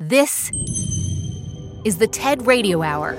This is the TED Radio Hour.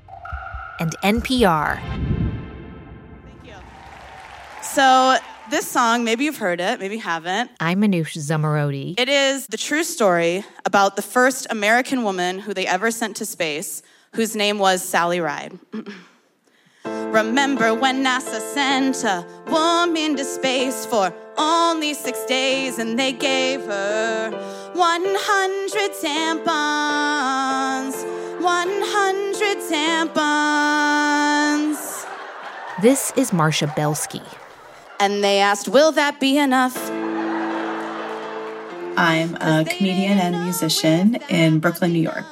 and NPR. Thank you. So, this song, maybe you've heard it, maybe you haven't. I'm Manoush Zomorodi. It is the true story about the first American woman who they ever sent to space, whose name was Sally Ride. Remember when NASA sent a woman to space for only six days and they gave her 100 tampons? 100 tampons. This is Marcia Belsky. And they asked, Will that be enough? I'm a comedian and musician in Brooklyn, New York.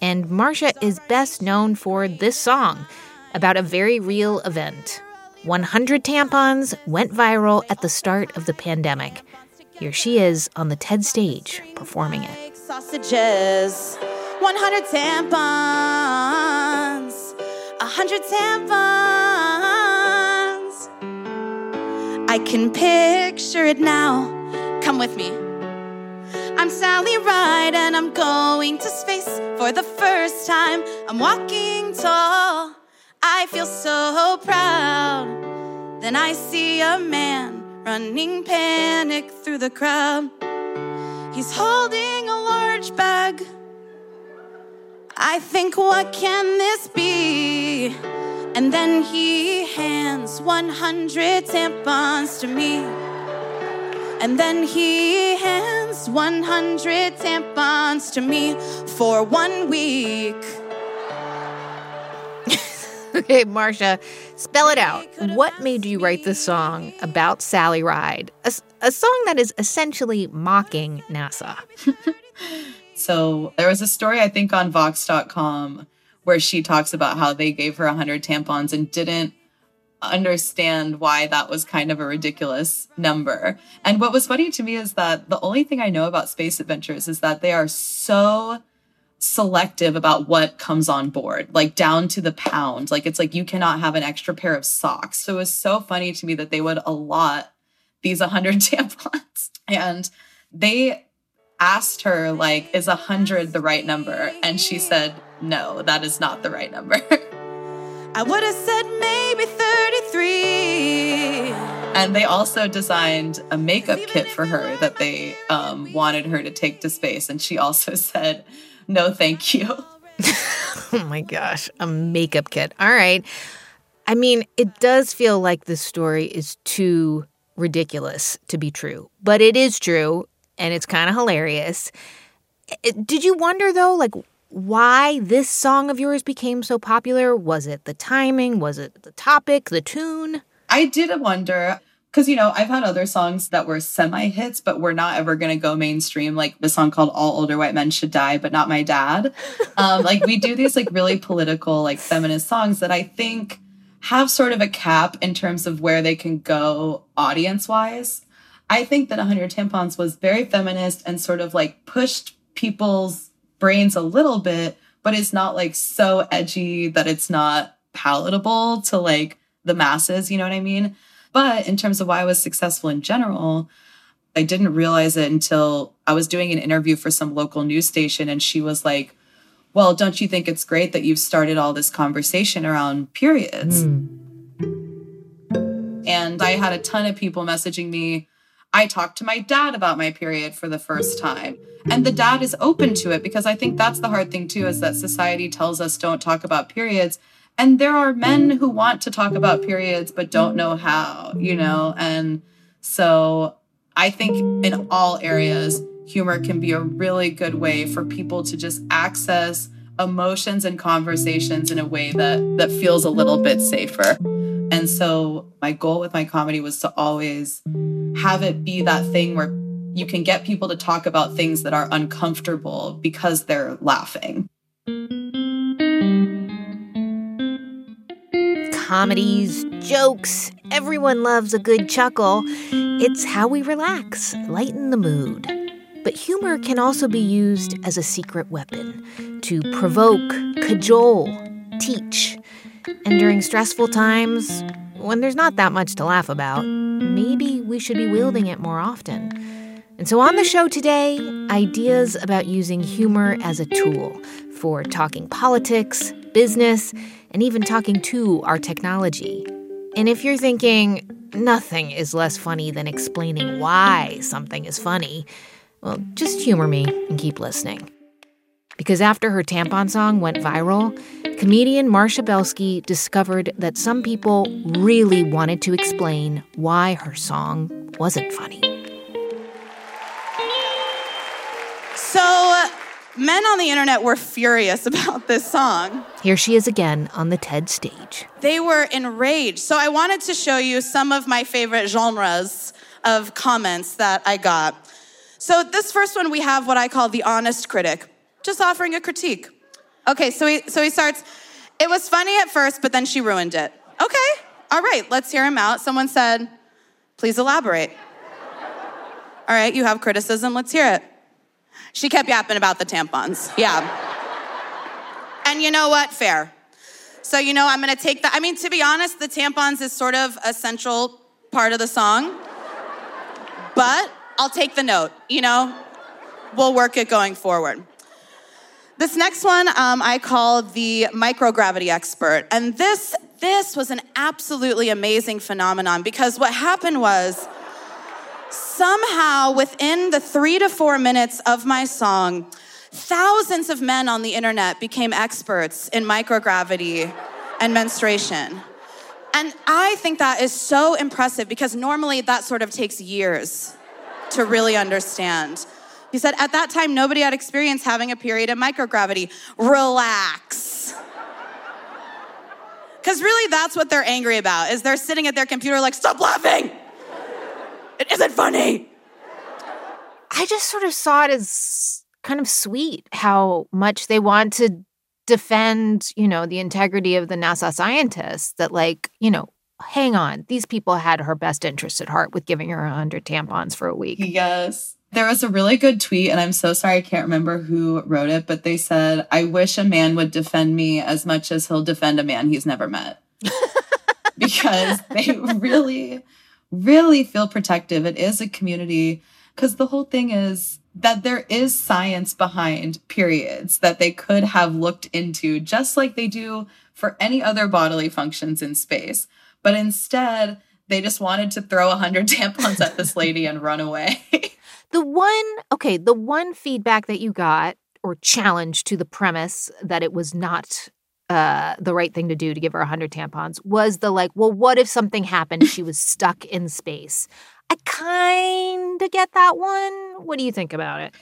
And Marcia is best known for this song about a very real event. 100 tampons went viral at the start of the pandemic. Here she is on the TED stage performing it. Sausages, 100 tampons, 100 tampons. I can picture it now. Come with me. I'm Sally Ride and I'm going to space for the first time. I'm walking tall. I feel so proud. Then I see a man running panic through the crowd. He's holding. I think, what can this be? And then he hands 100 tampons to me. And then he hands 100 tampons to me for one week. okay, Marcia, spell it out. What made you write this song about Sally Ride? A, a song that is essentially mocking NASA. so there was a story, I think, on Vox.com where she talks about how they gave her 100 tampons and didn't understand why that was kind of a ridiculous number. And what was funny to me is that the only thing I know about space adventures is that they are so selective about what comes on board, like down to the pound. Like it's like you cannot have an extra pair of socks. So it was so funny to me that they would allot these 100 tampons. And they asked her like is 100 the right number? And she said, "No, that is not the right number." I would have said maybe 33. And they also designed a makeup kit for her that they um, wanted her to take to space. And she also said, no, thank you. oh my gosh, a makeup kit. All right. I mean, it does feel like this story is too ridiculous to be true, but it is true and it's kind of hilarious. Did you wonder though, like, why this song of yours became so popular? Was it the timing? Was it the topic, the tune? I did wonder because you know I've had other songs that were semi hits, but we're not ever going to go mainstream. Like the song called "All Older White Men Should Die," but not my dad. Um, like we do these like really political, like feminist songs that I think have sort of a cap in terms of where they can go audience wise. I think that 100 Tampons was very feminist and sort of like pushed people's brains a little bit, but it's not like so edgy that it's not palatable to like the masses, you know what I mean? But in terms of why I was successful in general, I didn't realize it until I was doing an interview for some local news station and she was like, "Well, don't you think it's great that you've started all this conversation around periods?" Mm. And I had a ton of people messaging me I talked to my dad about my period for the first time. And the dad is open to it because I think that's the hard thing too is that society tells us don't talk about periods. And there are men who want to talk about periods but don't know how, you know? And so I think in all areas, humor can be a really good way for people to just access emotions and conversations in a way that that feels a little bit safer. And so my goal with my comedy was to always have it be that thing where you can get people to talk about things that are uncomfortable because they're laughing. Comedies, jokes, everyone loves a good chuckle. It's how we relax, lighten the mood. But humor can also be used as a secret weapon to provoke, cajole, teach. And during stressful times, when there's not that much to laugh about, maybe we should be wielding it more often. And so on the show today, ideas about using humor as a tool for talking politics, business, and even talking to our technology. And if you're thinking, nothing is less funny than explaining why something is funny, well, just humor me and keep listening. Because after her tampon song went viral, comedian Marcia Belsky discovered that some people really wanted to explain why her song wasn't funny. So, uh, men on the internet were furious about this song. Here she is again on the TED stage. They were enraged. So, I wanted to show you some of my favorite genres of comments that I got. So, this first one, we have what I call the honest critic just offering a critique. Okay, so he, so he starts, it was funny at first, but then she ruined it. Okay, all right, let's hear him out. Someone said, please elaborate. All right, you have criticism, let's hear it. She kept yapping about the tampons. Yeah. And you know what? Fair. So, you know, I'm gonna take that. I mean, to be honest, the tampons is sort of a central part of the song, but I'll take the note, you know? We'll work it going forward. This next one um, I call the microgravity expert. And this, this was an absolutely amazing phenomenon because what happened was somehow within the three to four minutes of my song, thousands of men on the internet became experts in microgravity and menstruation. And I think that is so impressive because normally that sort of takes years to really understand. He said, at that time, nobody had experienced having a period in microgravity. Relax. Because really, that's what they're angry about, is they're sitting at their computer like, stop laughing. It isn't funny. I just sort of saw it as kind of sweet how much they want to defend, you know, the integrity of the NASA scientists that like, you know, hang on, these people had her best interest at heart with giving her 100 tampons for a week. Yes. There was a really good tweet, and I'm so sorry I can't remember who wrote it, but they said, I wish a man would defend me as much as he'll defend a man he's never met. because they really, really feel protective. It is a community, because the whole thing is that there is science behind periods that they could have looked into, just like they do for any other bodily functions in space. But instead, they just wanted to throw 100 tampons at this lady and run away. The one, okay, the one feedback that you got or challenge to the premise that it was not uh, the right thing to do to give her 100 tampons was the like, well, what if something happened? She was stuck in space. I kind of get that one. What do you think about it?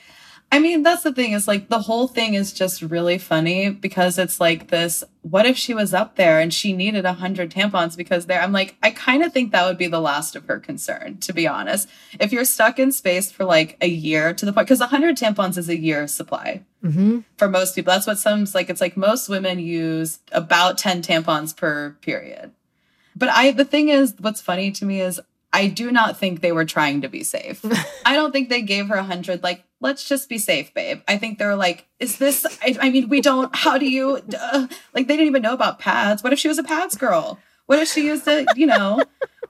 I mean, that's the thing is like the whole thing is just really funny because it's like this what if she was up there and she needed a 100 tampons because there I'm like I kind of think that would be the last of her concern to be honest. If you're stuck in space for like a year to the point cuz 100 tampons is a year supply. Mm-hmm. For most people that's what some like it's like most women use about 10 tampons per period. But I the thing is what's funny to me is I do not think they were trying to be safe. I don't think they gave her a hundred, like, let's just be safe, babe. I think they're like, is this, I, I mean, we don't, how do you, uh, like, they didn't even know about pads. What if she was a pads girl? What if she used a, you know,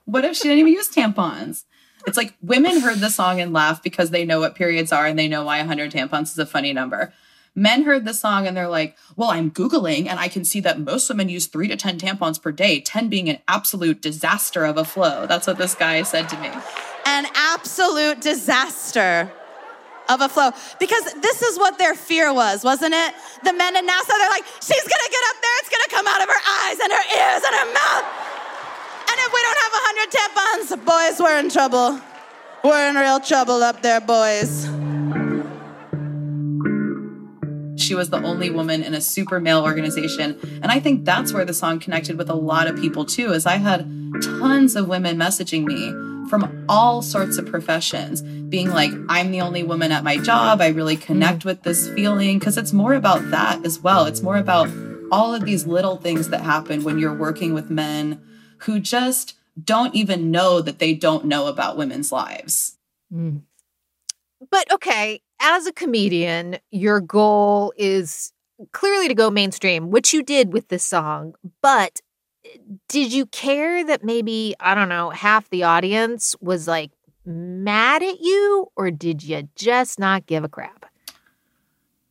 what if she didn't even use tampons? It's like women heard the song and laughed because they know what periods are and they know why 100 tampons is a funny number. Men heard the song and they're like, well, I'm Googling and I can see that most women use three to 10 tampons per day, 10 being an absolute disaster of a flow. That's what this guy said to me. An absolute disaster of a flow. Because this is what their fear was, wasn't it? The men in NASA, they're like, she's gonna get up there, it's gonna come out of her eyes and her ears and her mouth. And if we don't have 100 tampons, boys, we're in trouble. We're in real trouble up there, boys. She was the only woman in a super male organization. And I think that's where the song connected with a lot of people too, is I had tons of women messaging me from all sorts of professions being like, I'm the only woman at my job. I really connect with this feeling because it's more about that as well. It's more about all of these little things that happen when you're working with men who just don't even know that they don't know about women's lives. Mm. But okay, as a comedian, your goal is clearly to go mainstream, which you did with this song. But did you care that maybe, I don't know, half the audience was like mad at you, or did you just not give a crap?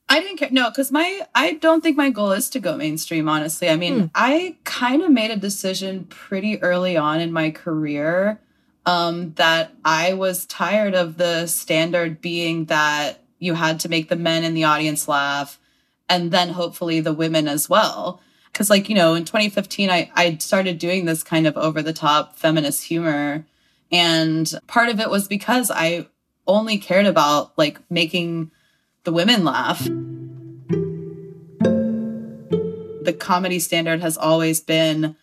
I didn't care. No, because my I don't think my goal is to go mainstream, honestly. I mean, hmm. I kind of made a decision pretty early on in my career um, that I was tired of the standard being that you had to make the men in the audience laugh and then hopefully the women as well. Cause like, you know, in 2015, I, I started doing this kind of over the top feminist humor. And part of it was because I only cared about like making the women laugh. The comedy standard has always been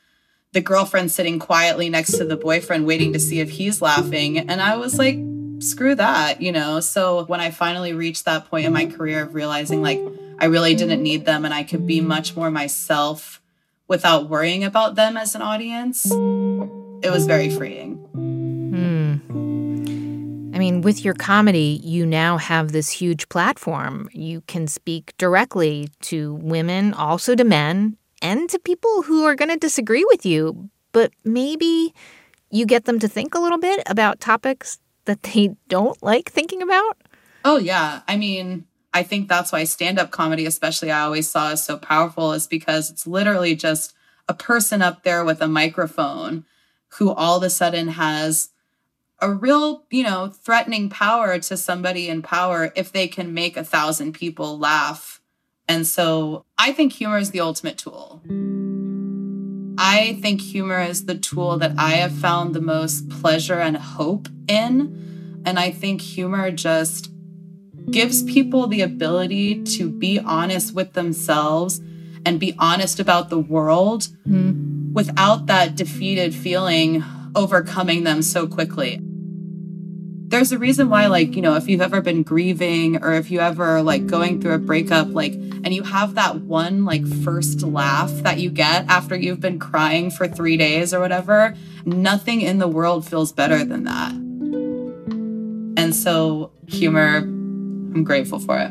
the girlfriend sitting quietly next to the boyfriend waiting to see if he's laughing. And I was like, screw that, you know? So when I finally reached that point in my career of realizing like I really didn't need them and I could be much more myself without worrying about them as an audience, it was very freeing. Hmm. I mean, with your comedy, you now have this huge platform. You can speak directly to women, also to men, and to people who are going to disagree with you. But maybe you get them to think a little bit about topics that they don't like thinking about? Oh, yeah. I mean, I think that's why stand up comedy, especially, I always saw is so powerful, is because it's literally just a person up there with a microphone who all of a sudden has a real, you know, threatening power to somebody in power if they can make a thousand people laugh. And so I think humor is the ultimate tool. I think humor is the tool that I have found the most pleasure and hope in. And I think humor just gives people the ability to be honest with themselves and be honest about the world mm. without that defeated feeling overcoming them so quickly there's a reason why like you know if you've ever been grieving or if you ever like going through a breakup like and you have that one like first laugh that you get after you've been crying for 3 days or whatever nothing in the world feels better than that and so humor i'm grateful for it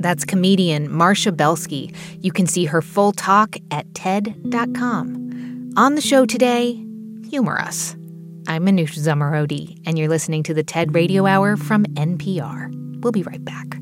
that's comedian Marcia Belsky. You can see her full talk at TED.com. On the show today, humor us. I'm Manoush Zomorodi, and you're listening to the TED Radio Hour from NPR. We'll be right back.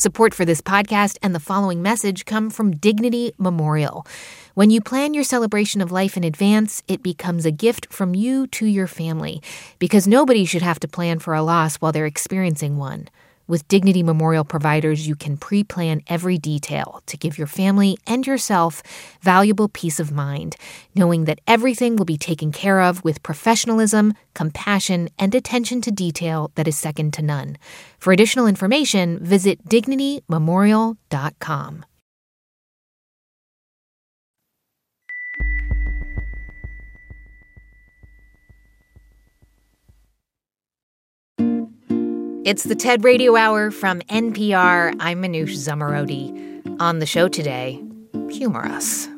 Support for this podcast and the following message come from Dignity Memorial. When you plan your celebration of life in advance, it becomes a gift from you to your family because nobody should have to plan for a loss while they're experiencing one. With Dignity Memorial providers, you can pre plan every detail to give your family and yourself valuable peace of mind, knowing that everything will be taken care of with professionalism, compassion, and attention to detail that is second to none. For additional information, visit dignitymemorial.com. It's the TED Radio Hour from NPR. I'm Manoush Zomorodi. On the show today, humor us.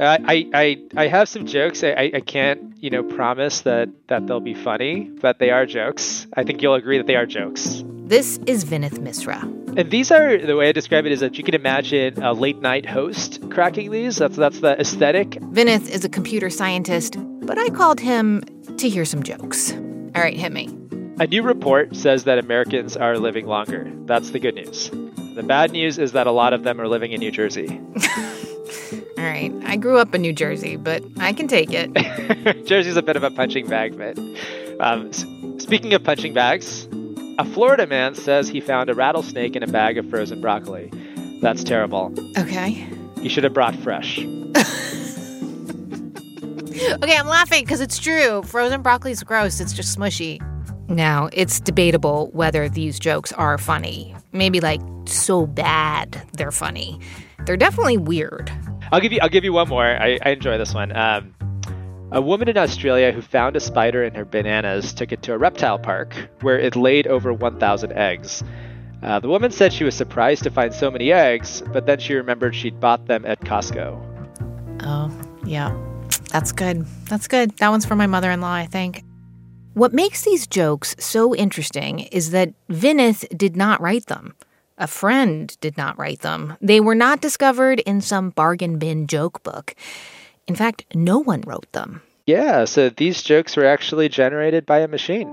Uh, I, I I have some jokes. I, I can't you know promise that that they'll be funny, but they are jokes. I think you'll agree that they are jokes. This is Vinith Misra. And these are the way I describe it is that you can imagine a late night host cracking these. That's that's the aesthetic. Vinith is a computer scientist, but I called him to hear some jokes. All right, hit me. A new report says that Americans are living longer. That's the good news. The bad news is that a lot of them are living in New Jersey. All right. I grew up in New Jersey, but I can take it. Jersey's a bit of a punching bag, but um, speaking of punching bags, a Florida man says he found a rattlesnake in a bag of frozen broccoli. That's terrible. Okay. You should have brought fresh. okay, I'm laughing because it's true. Frozen broccoli is gross. It's just smushy. Now, it's debatable whether these jokes are funny. Maybe like so bad they're funny. They're definitely weird. I'll give you I'll give you one more. I, I enjoy this one. Um, a woman in Australia who found a spider in her bananas took it to a reptile park where it laid over 1,000 eggs. Uh, the woman said she was surprised to find so many eggs, but then she remembered she'd bought them at Costco. Oh, yeah. That's good. That's good. That one's for my mother in law, I think. What makes these jokes so interesting is that Vinith did not write them. A friend did not write them. They were not discovered in some bargain bin joke book. In fact, no one wrote them. Yeah, so these jokes were actually generated by a machine.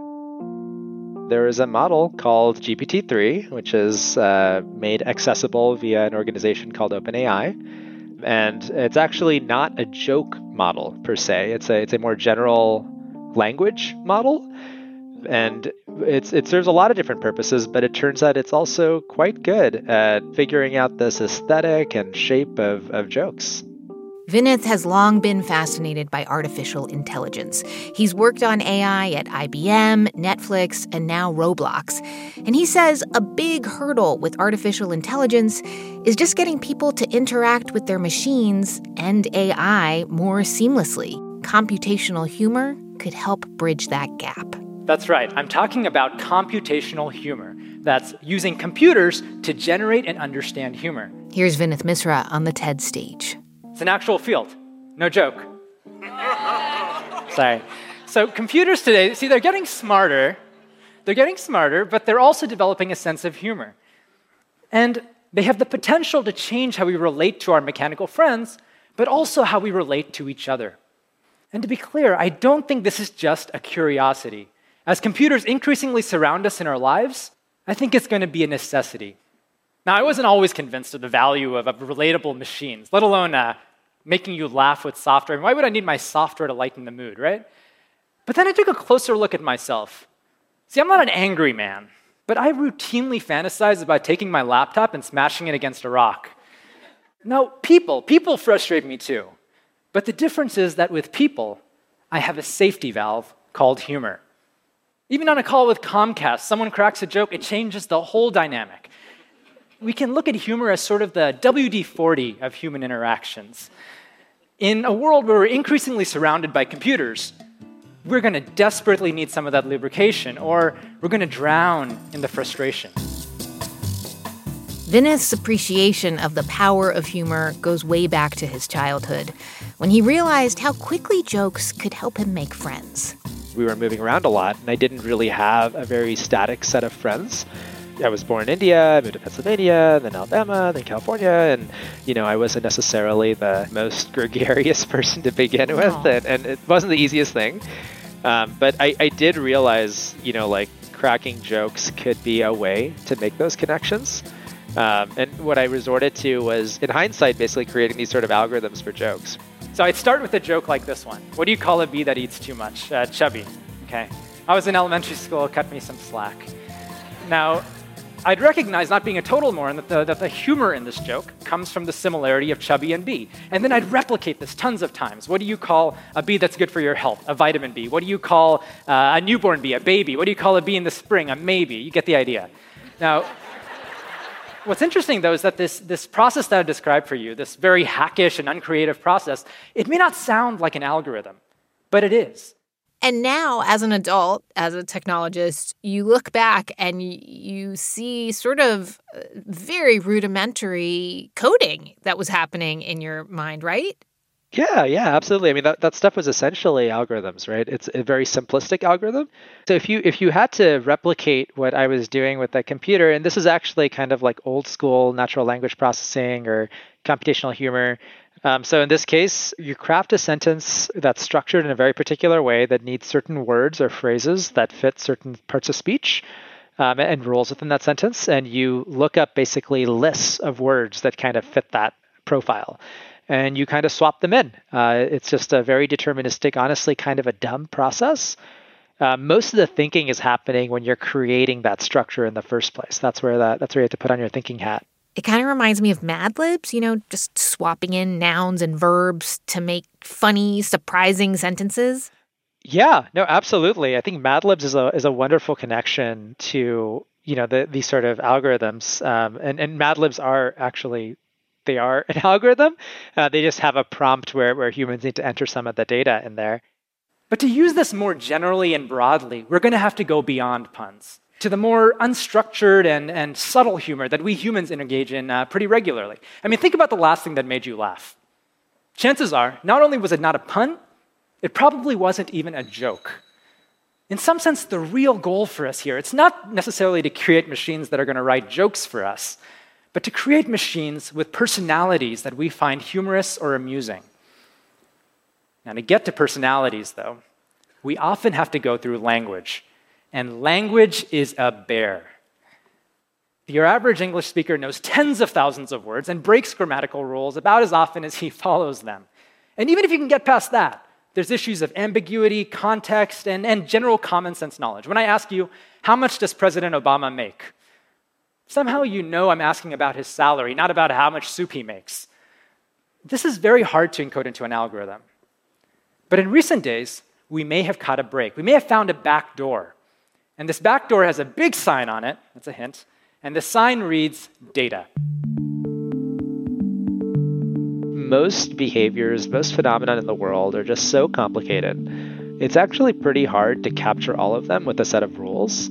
There is a model called GPT 3, which is uh, made accessible via an organization called OpenAI. And it's actually not a joke model per se, it's a, it's a more general language model. And it's, it serves a lot of different purposes, but it turns out it's also quite good at figuring out this aesthetic and shape of, of jokes. Vinith has long been fascinated by artificial intelligence. He's worked on AI at IBM, Netflix, and now Roblox. And he says a big hurdle with artificial intelligence is just getting people to interact with their machines and AI more seamlessly. Computational humor could help bridge that gap. That's right. I'm talking about computational humor. That's using computers to generate and understand humor. Here's Vinith Misra on the TED stage. It's an actual field. No joke. Sorry. So, computers today, see, they're getting smarter. They're getting smarter, but they're also developing a sense of humor. And they have the potential to change how we relate to our mechanical friends, but also how we relate to each other. And to be clear, I don't think this is just a curiosity. As computers increasingly surround us in our lives, I think it's going to be a necessity. Now, I wasn't always convinced of the value of, of relatable machines, let alone uh, making you laugh with software. Why would I need my software to lighten the mood, right? But then I took a closer look at myself. See, I'm not an angry man, but I routinely fantasize about taking my laptop and smashing it against a rock. Now, people, people frustrate me too. But the difference is that with people, I have a safety valve called humor. Even on a call with Comcast, someone cracks a joke, it changes the whole dynamic. We can look at humor as sort of the WD 40 of human interactions. In a world where we're increasingly surrounded by computers, we're going to desperately need some of that lubrication, or we're going to drown in the frustration. Vinith's appreciation of the power of humor goes way back to his childhood, when he realized how quickly jokes could help him make friends. We were moving around a lot, and I didn't really have a very static set of friends. I was born in India, I moved to Pennsylvania, then Alabama, then California, and you know I wasn't necessarily the most gregarious person to begin with, and, and, it wasn't the easiest thing. Um, but I, I did realize, you know, like cracking jokes could be a way to make those connections. Um, and what I resorted to was, in hindsight, basically creating these sort of algorithms for jokes. So I'd start with a joke like this one. What do you call a bee that eats too much? Uh, chubby. Okay. I was in elementary school, cut me some slack. Now, I'd recognize, not being a total moron, that the, that the humor in this joke comes from the similarity of chubby and bee. And then I'd replicate this tons of times. What do you call a bee that's good for your health? A vitamin B. What do you call uh, a newborn bee? A baby. What do you call a bee in the spring? A maybe. You get the idea. Now, what's interesting though is that this, this process that I described for you, this very hackish and uncreative process, it may not sound like an algorithm, but it is. And now, as an adult, as a technologist, you look back and you see sort of uh, very rudimentary coding that was happening in your mind, right? Yeah, yeah, absolutely. I mean, that, that stuff was essentially algorithms, right? It's a very simplistic algorithm. So if you if you had to replicate what I was doing with that computer, and this is actually kind of like old school natural language processing or computational humor, um, so in this case, you craft a sentence that's structured in a very particular way that needs certain words or phrases that fit certain parts of speech um, and rules within that sentence, and you look up basically lists of words that kind of fit that profile. And you kind of swap them in. Uh, it's just a very deterministic, honestly, kind of a dumb process. Uh, most of the thinking is happening when you're creating that structure in the first place. That's where that, that's where you have to put on your thinking hat. It kind of reminds me of Mad Libs, you know, just swapping in nouns and verbs to make funny, surprising sentences. Yeah, no, absolutely. I think Mad Libs is a is a wonderful connection to you know the these sort of algorithms, um, and and Mad Libs are actually they are an algorithm. Uh, they just have a prompt where where humans need to enter some of the data in there. But to use this more generally and broadly, we're going to have to go beyond puns to the more unstructured and, and subtle humor that we humans engage in uh, pretty regularly. I mean, think about the last thing that made you laugh. Chances are, not only was it not a pun, it probably wasn't even a joke. In some sense, the real goal for us here, it's not necessarily to create machines that are going to write jokes for us, but to create machines with personalities that we find humorous or amusing. Now, to get to personalities, though, we often have to go through language, and language is a bear. Your average English speaker knows tens of thousands of words and breaks grammatical rules about as often as he follows them. And even if you can get past that, there's issues of ambiguity, context, and, and general common sense knowledge. When I ask you, how much does President Obama make? Somehow you know I'm asking about his salary, not about how much soup he makes. This is very hard to encode into an algorithm. But in recent days, we may have caught a break. We may have found a back door. And this back door has a big sign on it, that's a hint, and the sign reads data most behaviors, most phenomena in the world are just so complicated. It's actually pretty hard to capture all of them with a set of rules.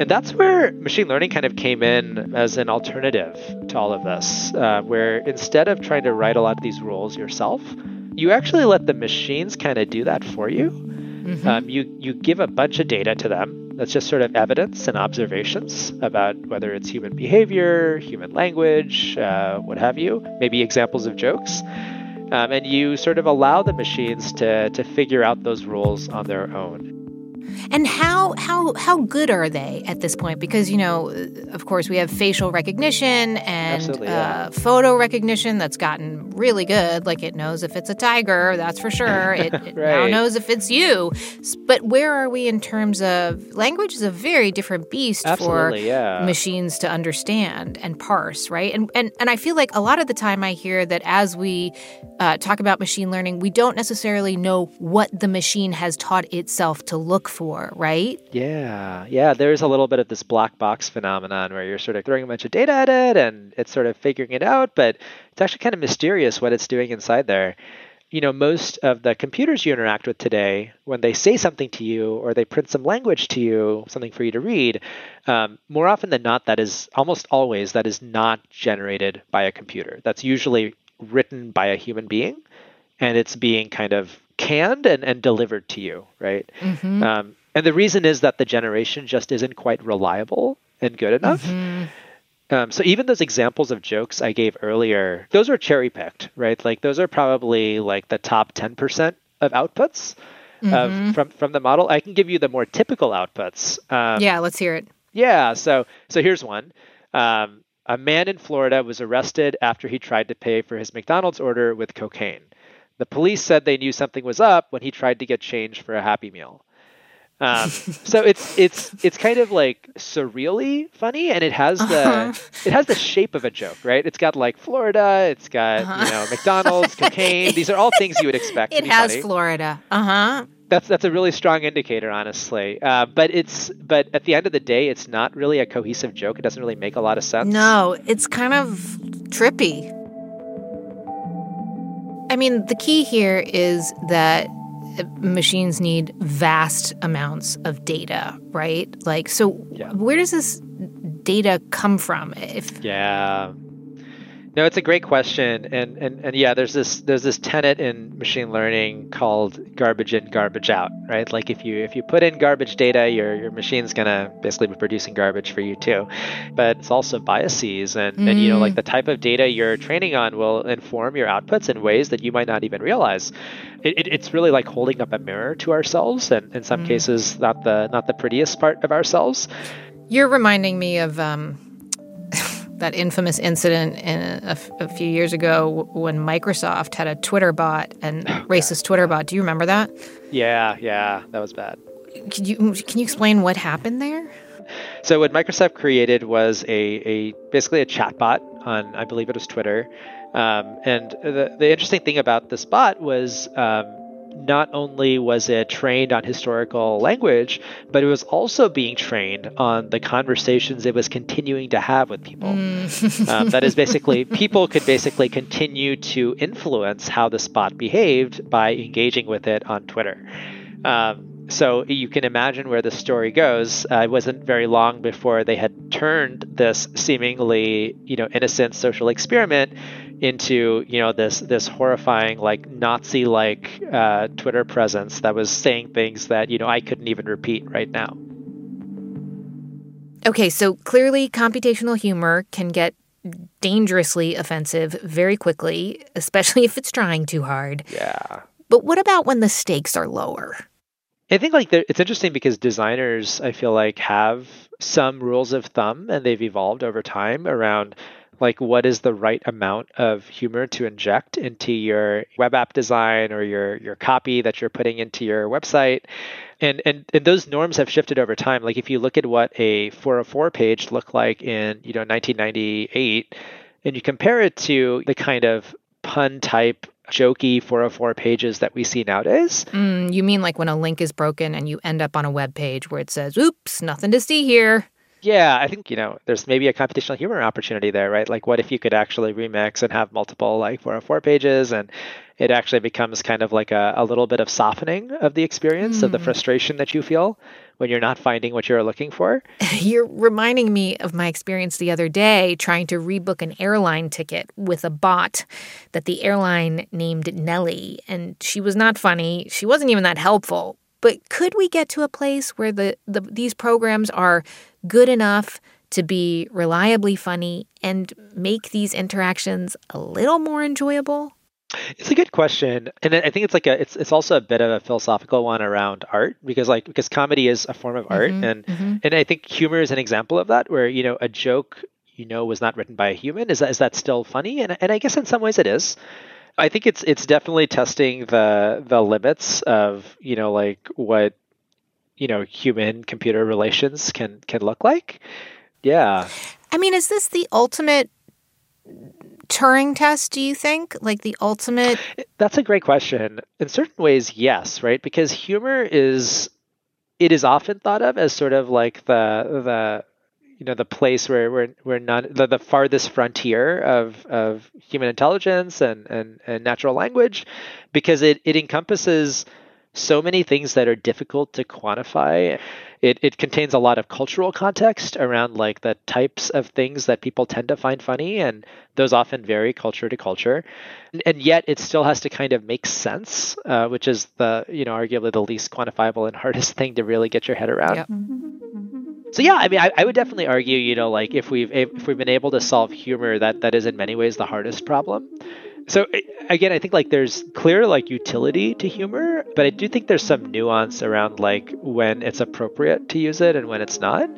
And that's where machine learning kind of came in as an alternative to all of this, uh, where instead of trying to write a lot of these rules yourself, you actually let the machines kind of do that for you. Mm-hmm. Um, you you give a bunch of data to them, that's just sort of evidence and observations about whether it's human behavior, human language, uh, what have you, maybe examples of jokes. Um, and you sort of allow the machines to, to figure out those rules on their own. And how how how good are they at this point? Because you know, of course, we have facial recognition and uh, yeah. photo recognition that's gotten really good. Like it knows if it's a tiger, that's for sure. It, it now knows if it's you. But where are we in terms of language? Is a very different beast Absolutely, for yeah. machines to understand and parse, right? And and and I feel like a lot of the time I hear that as we uh, talk about machine learning, we don't necessarily know what the machine has taught itself to look for, right? Yeah, yeah. There's a little bit of this black box phenomenon where you're sort of throwing a bunch of data at it and it's sort of figuring it out, but it's actually kind of mysterious what it's doing inside there. You know, most of the computers you interact with today, when they say something to you or they print some language to you, something for you to read, um, more often than not, that is almost always that is not generated by a computer. That's usually written by a human being and it's being kind of canned and, and delivered to you, right? Mm-hmm. Um, and the reason is that the generation just isn't quite reliable and good enough. Mm-hmm. Um, so even those examples of jokes I gave earlier, those are cherry picked, right? Like those are probably like the top 10% of outputs mm-hmm. of, from, from the model. I can give you the more typical outputs. Um, yeah, let's hear it. Yeah. So, so here's one. Um, a man in Florida was arrested after he tried to pay for his McDonald's order with cocaine. The police said they knew something was up when he tried to get change for a Happy Meal. Um, so it's it's it's kind of like surreally funny, and it has the uh-huh. it has the shape of a joke, right? It's got like Florida, it's got uh-huh. you know McDonald's, cocaine. These are all things you would expect. It has funny. Florida. Uh huh. That's that's a really strong indicator, honestly. Uh, but it's but at the end of the day, it's not really a cohesive joke. It doesn't really make a lot of sense. No, it's kind of trippy. I mean, the key here is that machines need vast amounts of data, right? Like, so yeah. where does this data come from? If yeah, no, it's a great question, and and and yeah, there's this there's this tenet in machine learning called garbage in, garbage out, right? Like if you if you put in garbage data, your your machine's gonna basically be producing garbage for you too. But it's also biases, and mm. and you know like the type of data you're training on will inform your outputs in ways that you might not even realize. It, it, it's really like holding up a mirror to ourselves, and in some mm. cases, not the not the prettiest part of ourselves. You're reminding me of. Um that infamous incident a, a, few years ago when Microsoft had a Twitter bot and oh, racist Twitter bot. Do you remember that? Yeah, yeah, that was bad. Can you can you explain what happened there? So what Microsoft created was a, a basically a chatbot on I believe it was Twitter, um, and the the interesting thing about this bot was um, not only was it trained on historical language, but it was also being trained on the conversations it was continuing to have with people. Mm. um, that is basically, people could basically continue to influence how the spot behaved by engaging with it on Twitter. Um, so you can imagine where the story goes. Uh, it wasn't very long before they had turned this seemingly, you know, innocent social experiment into, you know, this this horrifying, like Nazi-like uh, Twitter presence that was saying things that you know I couldn't even repeat right now. Okay, so clearly computational humor can get dangerously offensive very quickly, especially if it's trying too hard. Yeah. But what about when the stakes are lower? I think like it's interesting because designers, I feel like, have some rules of thumb and they've evolved over time around like what is the right amount of humor to inject into your web app design or your your copy that you're putting into your website. And and, and those norms have shifted over time. Like if you look at what a 404 page looked like in you know 1998 and you compare it to the kind of pun type jokey 404 pages that we see nowadays. Mm, you mean like when a link is broken and you end up on a web page where it says, oops, nothing to see here? Yeah, I think, you know, there's maybe a computational humor opportunity there, right? Like, what if you could actually remix and have multiple, like, 404 pages and it actually becomes kind of like a, a little bit of softening of the experience, mm. of the hmm. frustration that you feel when you're not finding what you're looking for? You're reminding me of my experience the other day trying to rebook an airline ticket with a bot that the airline named Nellie. And she was not funny, she wasn't even that helpful. But could we get to a place where the, the these programs are good enough to be reliably funny and make these interactions a little more enjoyable? It's a good question, and I think it's like a it's it's also a bit of a philosophical one around art because like because comedy is a form of art, mm-hmm, and mm-hmm. and I think humor is an example of that, where you know a joke you know was not written by a human. Is that is that still funny? And and I guess in some ways it is. I think it's it's definitely testing the the limits of you know like what you know human computer relations can can look like. Yeah. I mean, is this the ultimate Turing test, do you think? Like the ultimate? That's a great question. In certain ways, yes, right? Because humor is it is often thought of as sort of like the the you know the place where we're we're not the, the farthest frontier of of human intelligence and and, and natural language because it it encompasses so many things that are difficult to quantify. It, it contains a lot of cultural context around like the types of things that people tend to find funny, and those often vary culture to culture. And, and yet, it still has to kind of make sense, uh, which is the you know arguably the least quantifiable and hardest thing to really get your head around. Yep. So yeah, I mean, I, I, would definitely argue, you know, like if we've if we've been able to solve humor, that that is in many ways the hardest problem so again i think like there's clear like utility to humor but i do think there's some nuance around like when it's appropriate to use it and when it's not.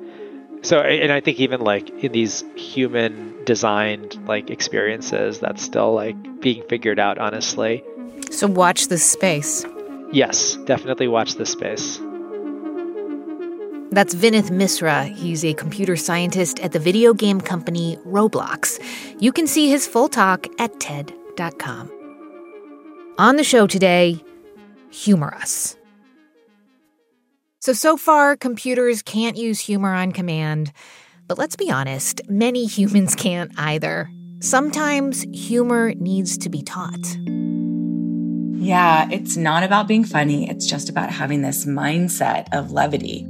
So and i think even like in these human designed like experiences that's still like being figured out honestly. So watch this space. Yes definitely watch this space. That's Vinith Misra. He's a computer scientist at the video game company Roblox. You can see his full talk at TED on the show today, humor us. So, so far, computers can't use humor on command. But let's be honest, many humans can't either. Sometimes humor needs to be taught. Yeah, it's not about being funny, it's just about having this mindset of levity.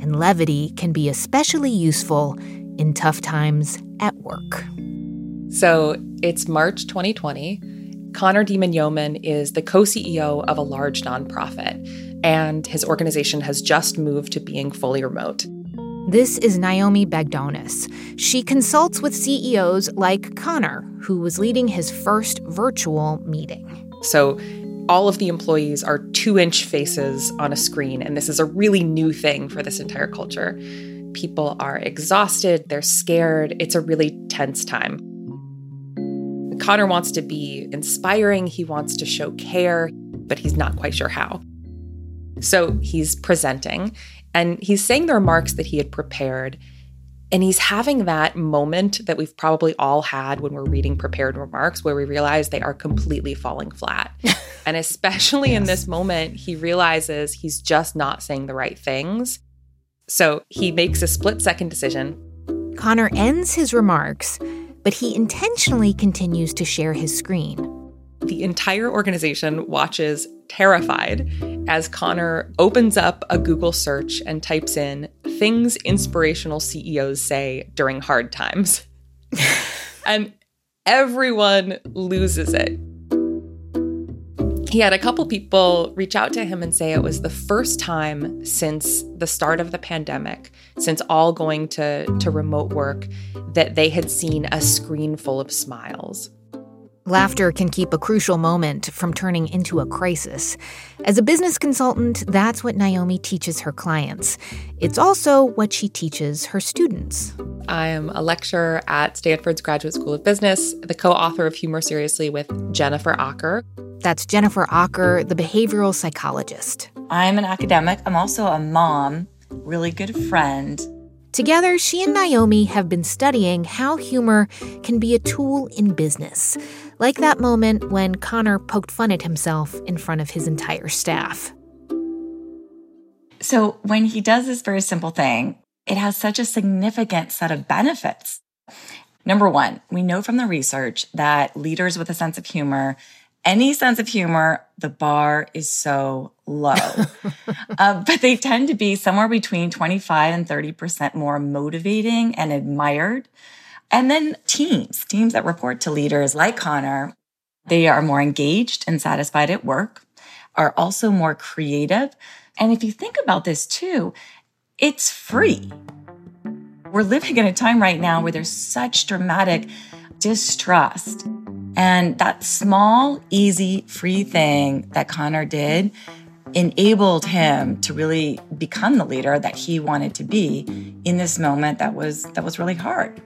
And levity can be especially useful in tough times at work. So it's March 2020. Connor Diemand-Yauman is the co CEO of a large nonprofit, and his organization has just moved to being fully remote. This is Naomi Bagdonas. She consults with CEOs like Connor, who was leading his first virtual meeting. So, all of the employees are two inch faces on a screen, and this is a really new thing for this entire culture. People are exhausted, they're scared, it's a really tense time. Connor wants to be inspiring, he wants to show care, but he's not quite sure how. So he's presenting and he's saying the remarks that he had prepared. And he's having that moment that we've probably all had when we're reading prepared remarks where we realize they are completely falling flat. and especially yes. in this moment, he realizes he's just not saying the right things. So he makes a split second decision. Connor ends his remarks, but he intentionally continues to share his screen. The entire organization watches terrified as Connor opens up a Google search and types in things inspirational CEOs say during hard times. and everyone loses it. He had a couple people reach out to him and say it was the first time since the start of the pandemic, since all going to, to remote work, that they had seen a screen full of smiles. Laughter can keep a crucial moment from turning into a crisis. As a business consultant, that's what Naomi teaches her clients. It's also what she teaches her students. I am a lecturer at Stanford's Graduate School of Business, the co author of Humor Seriously with Jennifer Aaker. That's Jennifer Aaker, the behavioral psychologist. I'm an academic. I'm also a mom, really good friend. Together, she and Naomi have been studying how humor can be a tool in business like that moment when Connor poked fun at himself in front of his entire staff. So, when he does this very simple thing, it has such a significant set of benefits. Number one, we know from the research that leaders with a sense of humor, any sense of humor, the bar is so low. uh, but they tend to be somewhere between 25 and 30% more motivating and admired and then teams, teams that report to leaders like Connor, they are more engaged and satisfied at work, are also more creative. And if you think about this too, it's free. We're living in a time right now where there's such dramatic distrust. And that small, easy, free thing that Connor did enabled him to really become the leader that he wanted to be in this moment that was that was really hard.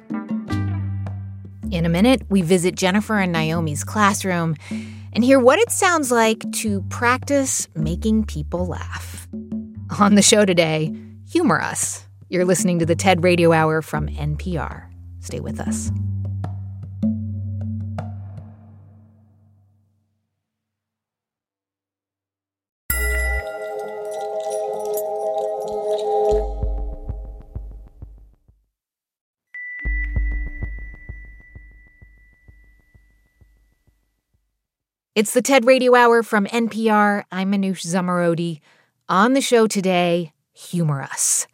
In a minute, we visit Jennifer and Naomi's classroom and hear what it sounds like to practice making people laugh. On the show today, humor us. You're listening to the TED Radio Hour from NPR. Stay with us. It's the TED Radio Hour from NPR. I'm Manoush Zomorodi. On the show today, humor us.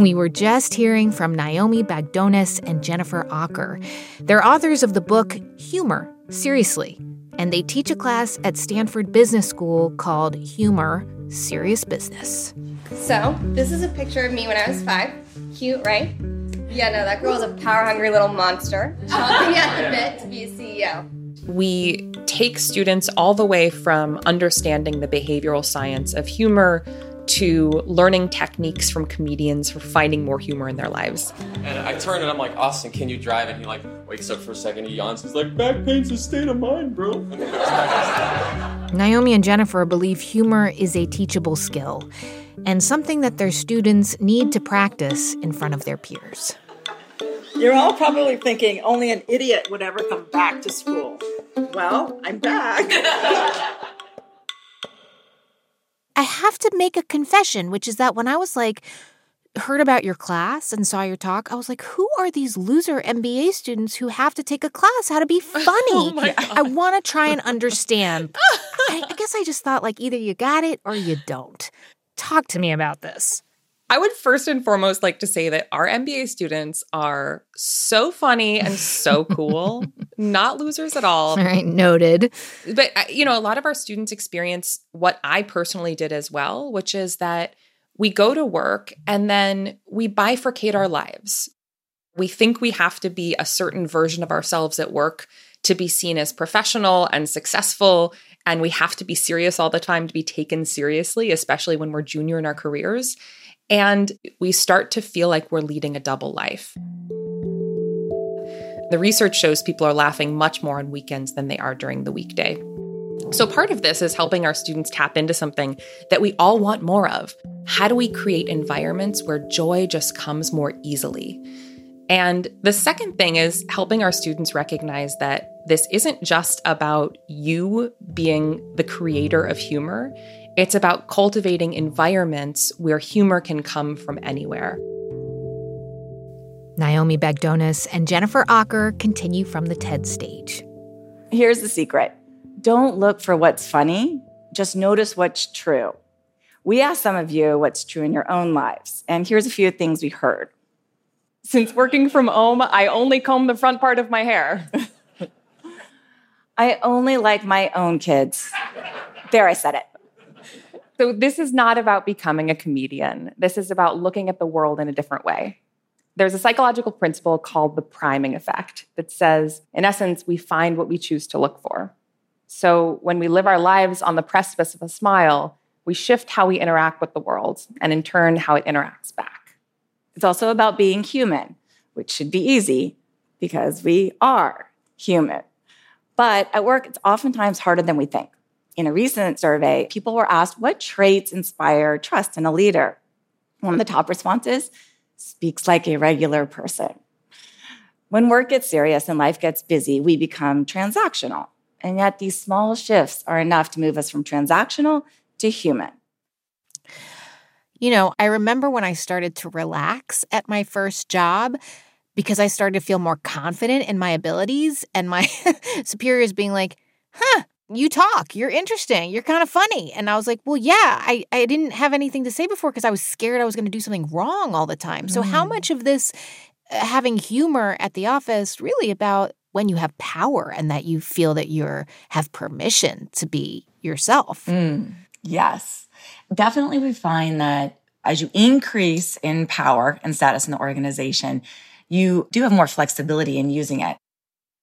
We were just hearing from Naomi Bagdonas and Jennifer Aaker. They're authors of the book Humor, Seriously, and they teach a class at Stanford Business School called Humor, Serious Business. So, this is a picture of me when I was five. Cute, right? Yeah, no, that girl is a power hungry little monster, chomping at the bit to be a CEO we take students all the way from understanding the behavioral science of humor to learning techniques from comedians for finding more humor in their lives. And I turn and I'm like, Austin, can you drive? And he like wakes up for a second, he yawns. He's like, back pain's a state of mind, bro. Naomi and Jennifer believe humor is a teachable skill and something that their students need to practice in front of their peers. You're all probably thinking only an idiot would ever come back to school. Well, I'm back. I have to make a confession, which is that when I was like, heard about your class and saw your talk, I was like, who are these loser MBA students who have to take a class how to be funny? Oh I want to try and understand. I, I guess I just thought like either you got it or you don't. Talk to me about this. I would first and foremost like to say that our MBA students are so funny and so cool, not losers at all. All right, noted. But, uh, you know, a lot of our students experience what I personally did as well, which is that we go to work and then we bifurcate our lives. We think we have to be a certain version of ourselves at work to be seen as professional and successful. And we have to be serious all the time to be taken seriously, especially when we're junior in our careers. And we start to feel like we're leading a double life. The research shows people are laughing much more on weekends than they are during the weekday. So, part of this is helping our students tap into something that we all want more of. How do we create environments where joy just comes more easily? And the second thing is helping our students recognize that this isn't just about you being the creator of humor, it's about cultivating environments where humor can come from anywhere. Naomi Bagdonas and Jennifer Aaker continue from the TED stage. Here's the secret don't look for what's funny, just notice what's true. We asked some of you what's true in your own lives, and here's a few things we heard. Since working from home, I only comb the front part of my hair. I only like my own kids. There, I said it. So, this is not about becoming a comedian. This is about looking at the world in a different way. There's a psychological principle called the priming effect that says, in essence, we find what we choose to look for. So, when we live our lives on the precipice of a smile, we shift how we interact with the world and, in turn, how it interacts back. It's also about being human, which should be easy because we are human. But at work, it's oftentimes harder than we think. In a recent survey, people were asked what traits inspire trust in a leader. One of the top responses speaks like a regular person. When work gets serious and life gets busy, we become transactional. And yet, these small shifts are enough to move us from transactional to human. You know, I remember when I started to relax at my first job because I started to feel more confident in my abilities and my superiors being like, huh, you talk, you're interesting, you're kind of funny. And I was like, well, yeah, I, I didn't have anything to say before because I was scared I was going to do something wrong all the time. So, how much of this uh, having humor at the office really about when you have power and that you feel that you're have permission to be yourself? Mm, yes. Definitely we find that as you increase in power and status in the organization, you do have more flexibility in using it.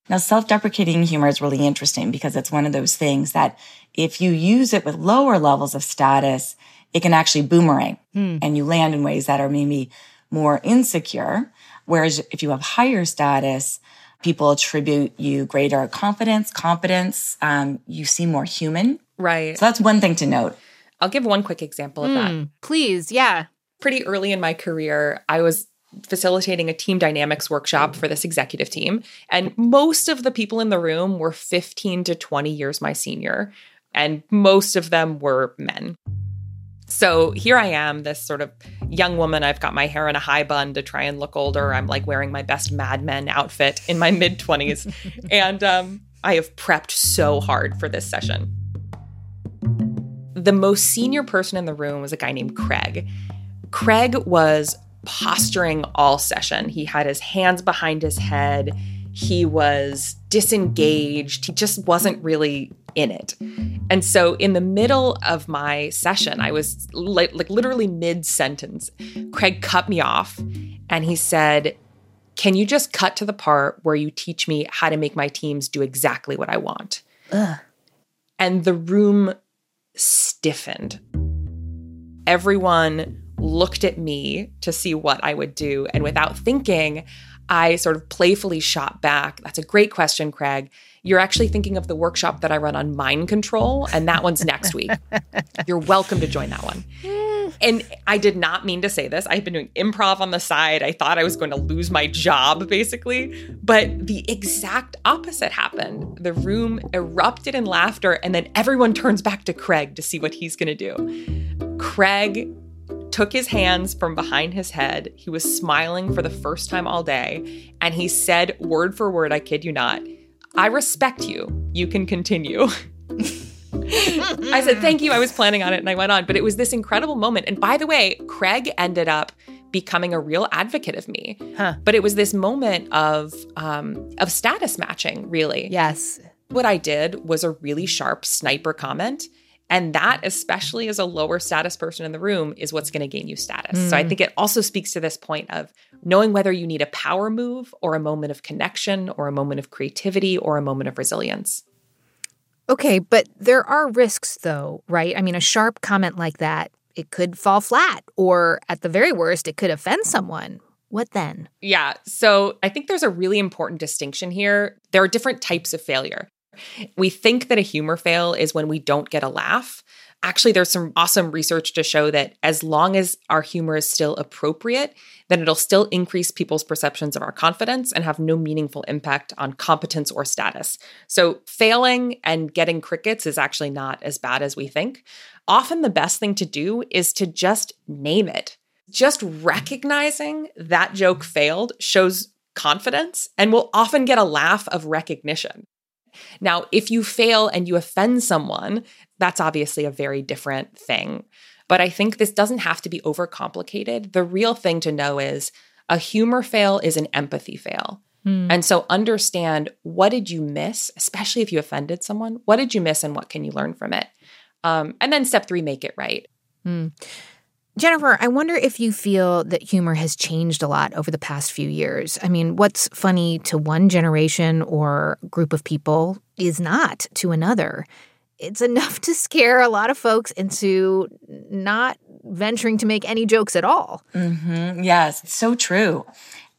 Now, self deprecating humor is really interesting because it's one of those things that if you use it with lower levels of status, it can actually boomerang Hmm. and you land in ways that are maybe more insecure. Whereas if you have higher status, people attribute you greater confidence, competence. Um, you seem more human. Right. So that's one thing to note. I'll give one quick example of that. Mm, please, yeah. Pretty early in my career, I was facilitating a team dynamics workshop for this executive team. And most of the people in the room were 15 to 20 years my senior, and most of them were men. So here I am, this sort of young woman. I've got my hair in a high bun to try and look older. I'm like wearing my best Mad Men outfit in my mid 20s. and um, I have prepped so hard for this session. The most senior person in the room was a guy named Craig. Craig was posturing all session. He had his hands behind his head. He was disengaged. He just wasn't really in it. And so in the middle of my session, I was like, like literally mid sentence. Craig cut me off and he said, "Can you just cut to the part where you teach me how to make my teams do exactly what I want?" Ugh. And the room stiffened. Everyone looked at me to see what I would do. And without thinking, I sort of playfully shot back. That's a great question, Craig. You're actually thinking of the workshop that I run on mind control, and that one's next week. You're welcome to join that one. Mm. And I did not mean to say this. I had been doing improv on the side. I thought I was going to lose my job, basically. But the exact opposite happened. The room erupted in laughter, and then everyone turns back to Craig to see what he's going to do. Craig took his hands from behind his head. He was smiling for the first time all day. And he said, word for word, I kid you not, I respect you. You can continue. I said, thank you. I was planning on it and I went on. But it was this incredible moment. And by the way, Craig ended up becoming a real advocate of me. Huh. But it was this moment of um, of status matching, really. Yes. What I did was a really sharp sniper comment. And that, especially as a lower status person in the room, is what's going to gain you status. So I Mm. think it also speaks to this point of knowing whether you need a power move or a moment of connection or a moment of creativity or a moment of resilience. Okay, but there are risks though, right? I mean, a sharp comment like that, it could fall flat, or at the very worst, it could offend someone. What then? Yeah. So I think there's a really important distinction here. There are different types of failure. We think that a humor fail is when we don't get a laugh. Actually, there's some awesome research to show that as long as our humor is still appropriate, then it'll still increase people's perceptions of our confidence and have no meaningful impact on competence or status. So, failing and getting crickets is actually not as bad as we think. Often, the best thing to do is to just name it. Just recognizing that joke failed shows confidence and will often get a laugh of recognition. Now, if you fail and you offend someone, that's obviously a very different thing. But I think this doesn't have to be overcomplicated. The real thing to know is a humor fail is an empathy fail. Mm. And so understand what did you miss, especially if you offended someone? What did you miss and what can you learn from it? Um, and then step three, make it right. Mm. Jennifer, I wonder if you feel that humor has changed a lot over the past few years. I mean, what's funny to one generation or group of people is not to another. It's enough to scare a lot of folks into not venturing to make any jokes at all. Mm-hmm. Yes, it's so true.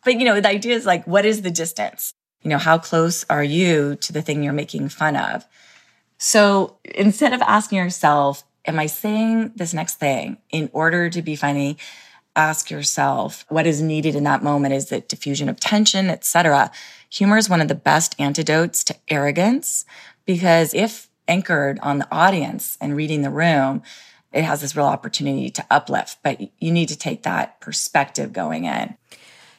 But, you know, the idea is like, what is the distance? You know, how close are you to the thing you're making fun of? So instead of asking yourself, am I saying this next thing in order to be funny? Ask yourself what is needed in that moment. Is it diffusion of tension, etc.? Humor is one of the best antidotes to arrogance because if anchored on the audience and reading the room, it has this real opportunity to uplift. But you need to take that perspective going in.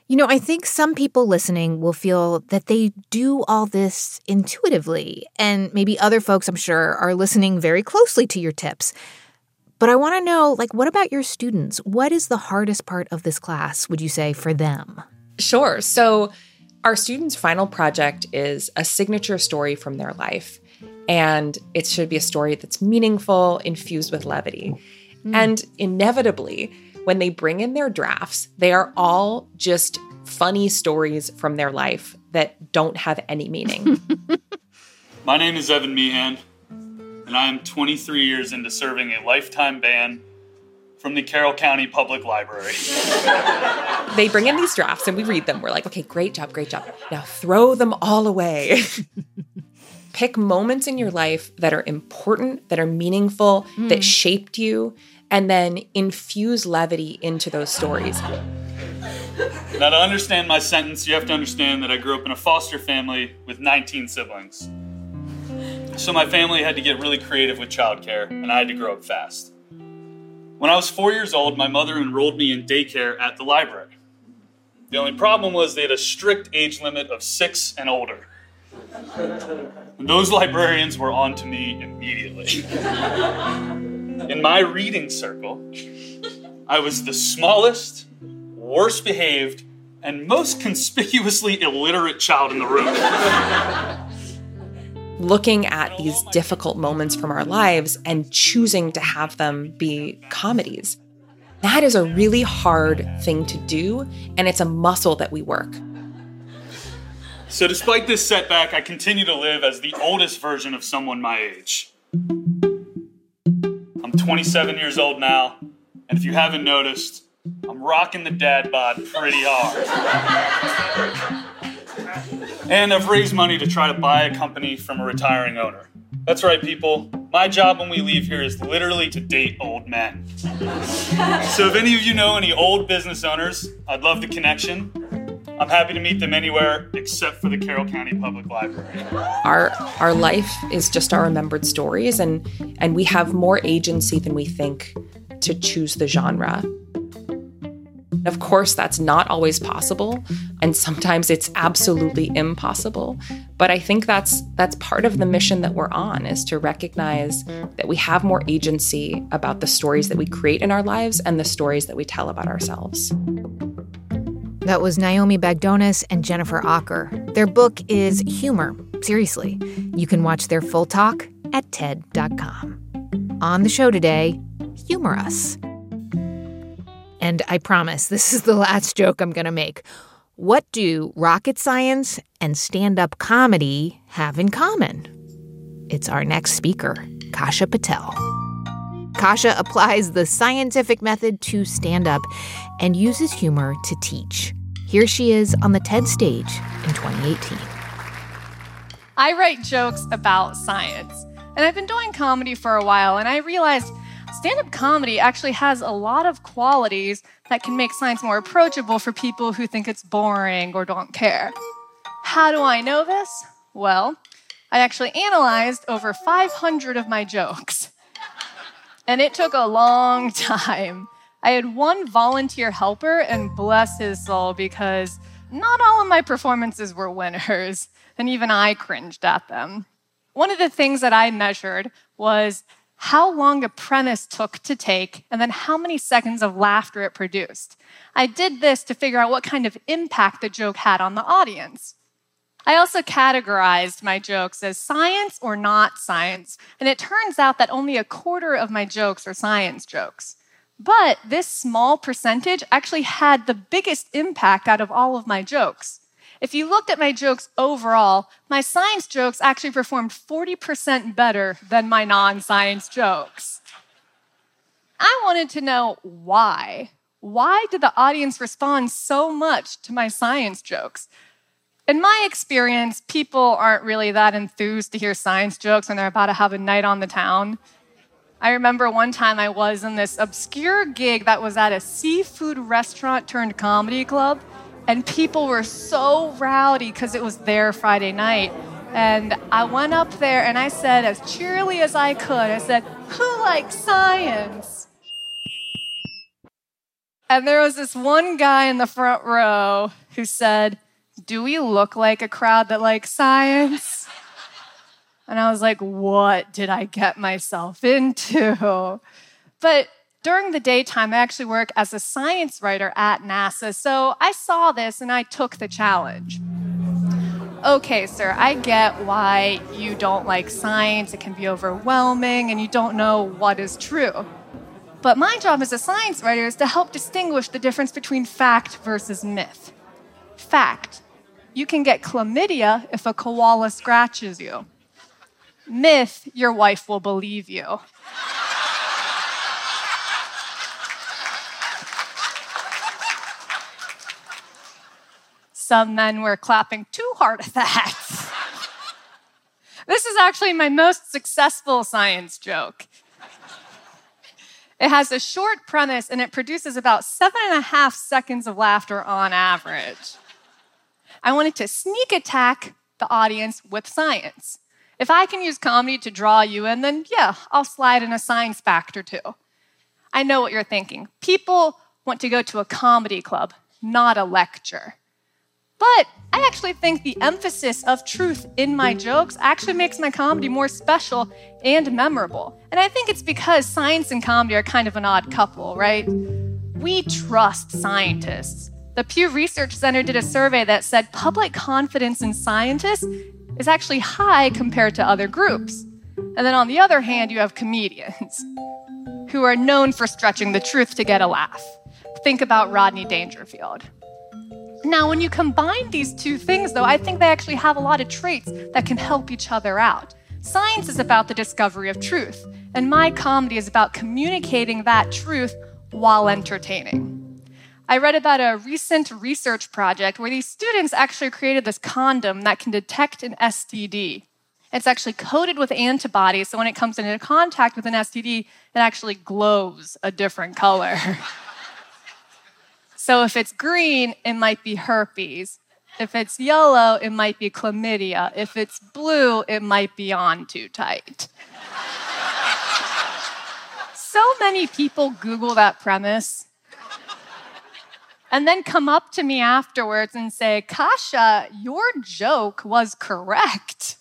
You know, I think some people listening will feel that they do all this intuitively, and maybe other folks, I'm sure, are listening very closely to your tips. But I want to know, like, what about your students? What is the hardest part of this class, would you say, for them? Sure. So, our students' final project is a signature story from their life. And it should be a story that's meaningful, infused with levity. Mm. And inevitably, when they bring in their drafts, they are all just funny stories from their life that don't have any meaning. My name is Evan Meehan, and I am 23 years into serving a lifetime ban from the Carroll County Public Library. they bring in these drafts and we read them. We're like, okay, great job, great job. Now throw them all away. Pick moments in your life that are important, that are meaningful, mm. that shaped you, and then infuse levity into those stories. Now, to understand my sentence, you have to understand that I grew up in a foster family with 19 siblings. So my family had to get really creative with childcare, and I had to grow up fast. When I was four years old, my mother enrolled me in daycare at the library. The only problem was they had a strict age limit of six and older. And those librarians were on to me immediately. In my reading circle, I was the smallest, worst behaved, and most conspicuously illiterate child in the room. Looking at these difficult moments from our lives and choosing to have them be comedies. That is a really hard thing to do, and it's a muscle that we work. So, despite this setback, I continue to live as the oldest version of someone my age. 27 years old now, and if you haven't noticed, I'm rocking the dad bod pretty hard. and I've raised money to try to buy a company from a retiring owner. That's right, people. My job when we leave here is literally to date old men. so if any of you know any old business owners, I'd love the connection. I'm happy to meet them anywhere except for the Carroll County Public Library. Our our life is just our remembered stories and and we have more agency than we think to choose the genre. Of course, that's not always possible, and sometimes it's absolutely impossible. But I think that's that's part of the mission that we're on is to recognize that we have more agency about the stories that we create in our lives and the stories that we tell about ourselves. That was Naomi Bagdonas and Jennifer Aaker. Their book is Humor. Seriously. You can watch their full talk at TED.com. On the show today, humor us. And I promise this is the last joke I'm going to make. What do rocket science and stand up comedy have in common? It's our next speaker, Kasha Patel. Kasha applies the scientific method to stand up and uses humor to teach. Here she is on the TED stage in 2018. I write jokes about science. And I've been doing comedy for a while, and I realized stand up comedy actually has a lot of qualities that can make science more approachable for people who think it's boring or don't care. How do I know this? Well, I actually analyzed over 500 of my jokes. And it took a long time. I had one volunteer helper, and bless his soul, because not all of my performances were winners, and even I cringed at them. One of the things that I measured was how long a premise took to take and then how many seconds of laughter it produced. I did this to figure out what kind of impact the joke had on the audience. I also categorized my jokes as science or not science, and it turns out that only a quarter of my jokes are science jokes. But this small percentage actually had the biggest impact out of all of my jokes. If you looked at my jokes overall, my science jokes actually performed 40% better than my non science jokes. I wanted to know why. Why did the audience respond so much to my science jokes? In my experience, people aren't really that enthused to hear science jokes when they're about to have a night on the town. I remember one time I was in this obscure gig that was at a seafood restaurant turned comedy club, and people were so rowdy because it was their Friday night. And I went up there and I said, as cheerily as I could, I said, Who likes science? And there was this one guy in the front row who said, Do we look like a crowd that likes science? And I was like, What did I get myself into? But during the daytime, I actually work as a science writer at NASA. So I saw this and I took the challenge. Okay, sir, I get why you don't like science. It can be overwhelming and you don't know what is true. But my job as a science writer is to help distinguish the difference between fact versus myth. Fact you can get chlamydia if a koala scratches you. Myth your wife will believe you. Some men were clapping too hard at that. this is actually my most successful science joke. It has a short premise and it produces about seven and a half seconds of laughter on average. I wanted to sneak attack the audience with science. If I can use comedy to draw you in, then yeah, I'll slide in a science fact or two. I know what you're thinking. People want to go to a comedy club, not a lecture. But I actually think the emphasis of truth in my jokes actually makes my comedy more special and memorable. And I think it's because science and comedy are kind of an odd couple, right? We trust scientists. The Pew Research Center did a survey that said public confidence in scientists is actually high compared to other groups. And then on the other hand, you have comedians who are known for stretching the truth to get a laugh. Think about Rodney Dangerfield. Now, when you combine these two things, though, I think they actually have a lot of traits that can help each other out. Science is about the discovery of truth, and my comedy is about communicating that truth while entertaining. I read about a recent research project where these students actually created this condom that can detect an STD. It's actually coated with antibodies, so when it comes into contact with an STD, it actually glows a different color. So if it's green, it might be herpes. If it's yellow, it might be chlamydia. If it's blue, it might be on too tight. so many people Google that premise and then come up to me afterwards and say, Kasha, your joke was correct.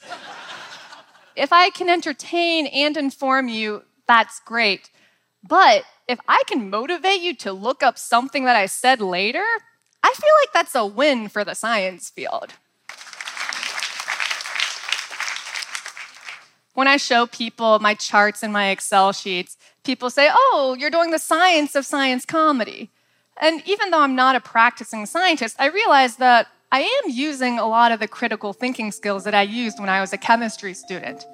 if I can entertain and inform you, that's great. But if I can motivate you to look up something that I said later, I feel like that's a win for the science field. When I show people my charts and my Excel sheets, people say, Oh, you're doing the science of science comedy. And even though I'm not a practicing scientist, I realize that I am using a lot of the critical thinking skills that I used when I was a chemistry student.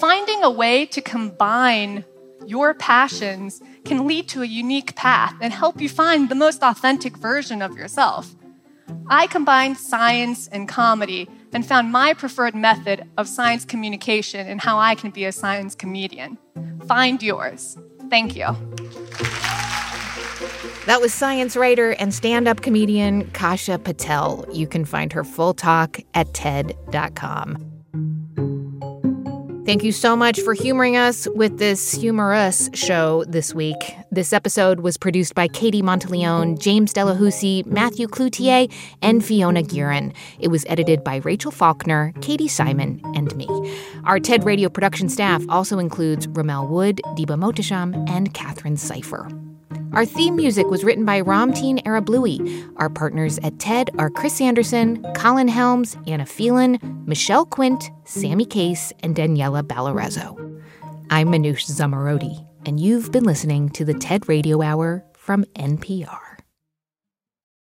Finding a way to combine your passions can lead to a unique path and help you find the most authentic version of yourself. I combined science and comedy and found my preferred method of science communication and how I can be a science comedian. Find yours. Thank you. That was science writer and stand up comedian Kasha Patel. You can find her full talk at TED.com. Thank you so much for humoring us with this humorous show this week. This episode was produced by Katie Monteleone, James Delahoussaye, Matthew Cloutier, and Fiona Geiran. It was edited by Rachel Faulkner, Katie Simon, and me. Our TED Radio production staff also includes Rommel Wood, Diba Mohtasham, and Katherine Sypher. Our theme music was written by Ramteen Arablouei. Our partners at TED are Chris Anderson, Colin Helms, Anna Phelan, Michelle Quint, Sammy Case, and Daniella Balarezo. I'm Manoush Zomorodi, and you've been listening to the TED Radio Hour from NPR.